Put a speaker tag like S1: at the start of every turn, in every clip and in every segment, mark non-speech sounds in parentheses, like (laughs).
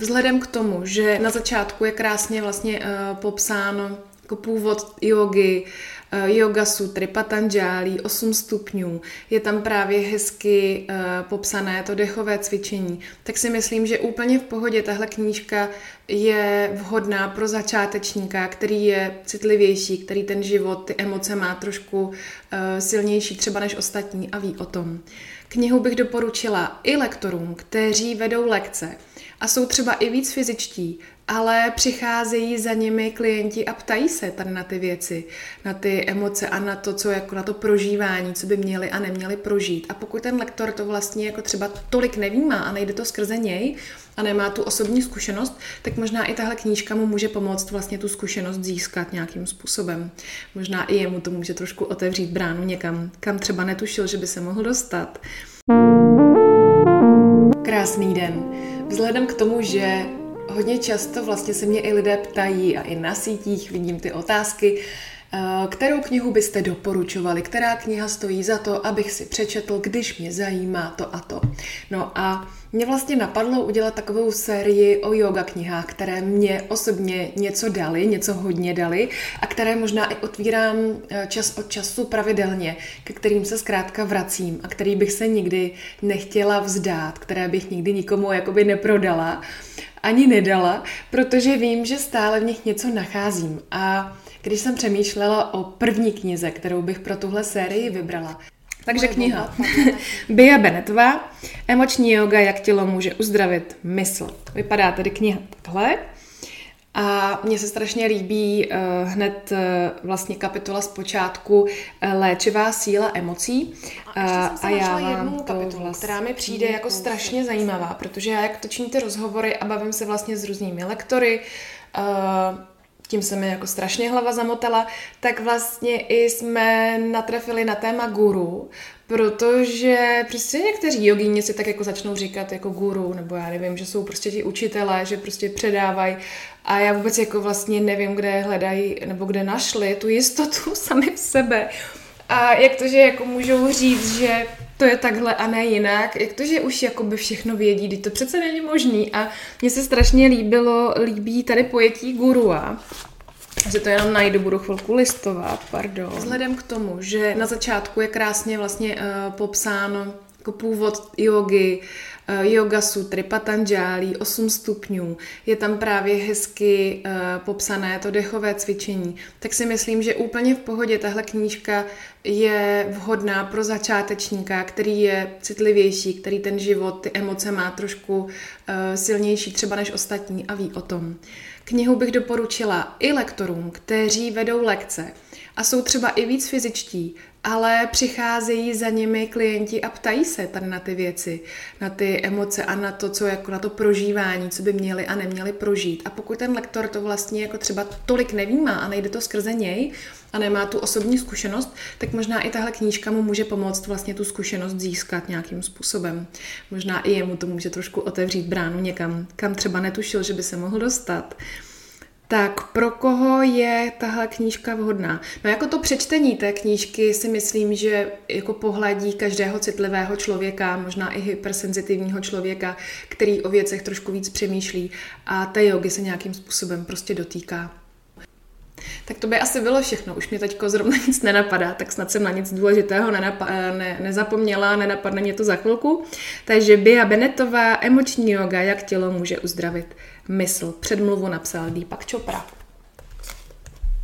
S1: Vzhledem k tomu, že na začátku je krásně vlastně uh, popsáno jako původ jogy, yoga sutry, patanžálí, 8 stupňů, je tam právě hezky uh, popsané to dechové cvičení, tak si myslím, že úplně v pohodě tahle knížka je vhodná pro začátečníka, který je citlivější, který ten život, ty emoce má trošku uh, silnější třeba než ostatní a ví o tom. Knihu bych doporučila i lektorům, kteří vedou lekce a jsou třeba i víc fyzičtí, ale přicházejí za nimi klienti a ptají se tady na ty věci, na ty emoce a na to, co jako na to prožívání, co by měli a neměli prožít. A pokud ten lektor to vlastně jako třeba tolik nevnímá a nejde to skrze něj a nemá tu osobní zkušenost, tak možná i tahle knížka mu může pomoct vlastně tu zkušenost získat nějakým způsobem. Možná i jemu to může trošku otevřít bránu někam, kam třeba netušil, že by se mohl dostat. Krásný den. Vzhledem k tomu, že hodně často vlastně se mě i lidé ptají a i na sítích vidím ty otázky, eh, kterou knihu byste doporučovali, která kniha stojí za to, abych si přečetl, když mě zajímá to a to. No a mě vlastně napadlo udělat takovou sérii o yoga knihách, které mě osobně něco dali, něco hodně dali a které možná i otvírám eh, čas od času pravidelně, ke kterým se zkrátka vracím a který bych se nikdy nechtěla vzdát, které bych nikdy nikomu jakoby neprodala ani nedala, protože vím, že stále v nich něco nacházím. A když jsem přemýšlela o první knize, kterou bych pro tuhle sérii vybrala, takže kniha. (laughs) Bia Benetová, Emoční yoga, jak tělo může uzdravit mysl. Vypadá tedy kniha takhle. A mně se strašně líbí uh, hned uh, vlastně kapitola z počátku uh, Léčivá síla emocí. A, uh, a já vám to kapitolu, vlastně... která mi přijde jako strašně zajímavá, protože já jak točím ty rozhovory a bavím se vlastně s různými lektory, uh, tím se mi jako strašně hlava zamotala, tak vlastně i jsme natrefili na téma guru, protože prostě někteří jogíni si tak jako začnou říkat jako guru, nebo já nevím, že jsou prostě ti učitelé, že prostě předávají a já vůbec jako vlastně nevím, kde hledají nebo kde našli tu jistotu (laughs) sami v sebe. A jak to, že jako můžou říct, že to je takhle a ne jinak, jak to, že už jakoby všechno vědí, když to přece není možný. A mně se strašně líbilo, líbí tady pojetí gurua, že to jenom najdu, budu chvilku listovat, pardon. Vzhledem k tomu, že na začátku je krásně vlastně uh, popsáno jako původ jogy, yoga sutry, patanžálí, 8 stupňů, je tam právě hezky uh, popsané to dechové cvičení, tak si myslím, že úplně v pohodě tahle knížka je vhodná pro začátečníka, který je citlivější, který ten život, ty emoce má trošku uh, silnější třeba než ostatní a ví o tom. Knihu bych doporučila i lektorům, kteří vedou lekce a jsou třeba i víc fyzičtí, ale přicházejí za nimi klienti a ptají se tady na ty věci, na emoce a na to, co jako na to prožívání, co by měli a neměli prožít. A pokud ten lektor to vlastně jako třeba tolik nevnímá a nejde to skrze něj a nemá tu osobní zkušenost, tak možná i tahle knížka mu může pomoct vlastně tu zkušenost získat nějakým způsobem. Možná i jemu to může trošku otevřít bránu někam, kam třeba netušil, že by se mohl dostat. Tak pro koho je tahle knížka vhodná? No jako to přečtení té knížky si myslím, že jako pohladí každého citlivého člověka, možná i hypersenzitivního člověka, který o věcech trošku víc přemýšlí a té jogy se nějakým způsobem prostě dotýká. Tak to by asi bylo všechno. Už mě teďko zrovna nic nenapadá, tak snad jsem na nic důležitého nenapa- ne- nezapomněla, nenapadne mě to za chvilku. Takže Bia Benetová, emoční yoga, jak tělo může uzdravit mysl. Předmluvu napsal Deepak Chopra.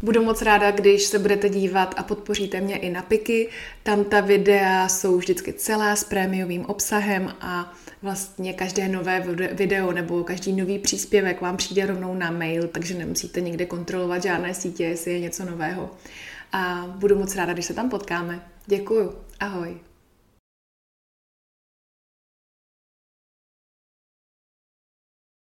S1: Budu moc ráda, když se budete dívat a podpoříte mě i na Piky. Tam ta videa jsou vždycky celá s prémiovým obsahem a vlastně každé nové video nebo každý nový příspěvek vám přijde rovnou na mail, takže nemusíte nikde kontrolovat žádné sítě, jestli je něco nového. A budu moc ráda, když se tam potkáme. Děkuju. Ahoj.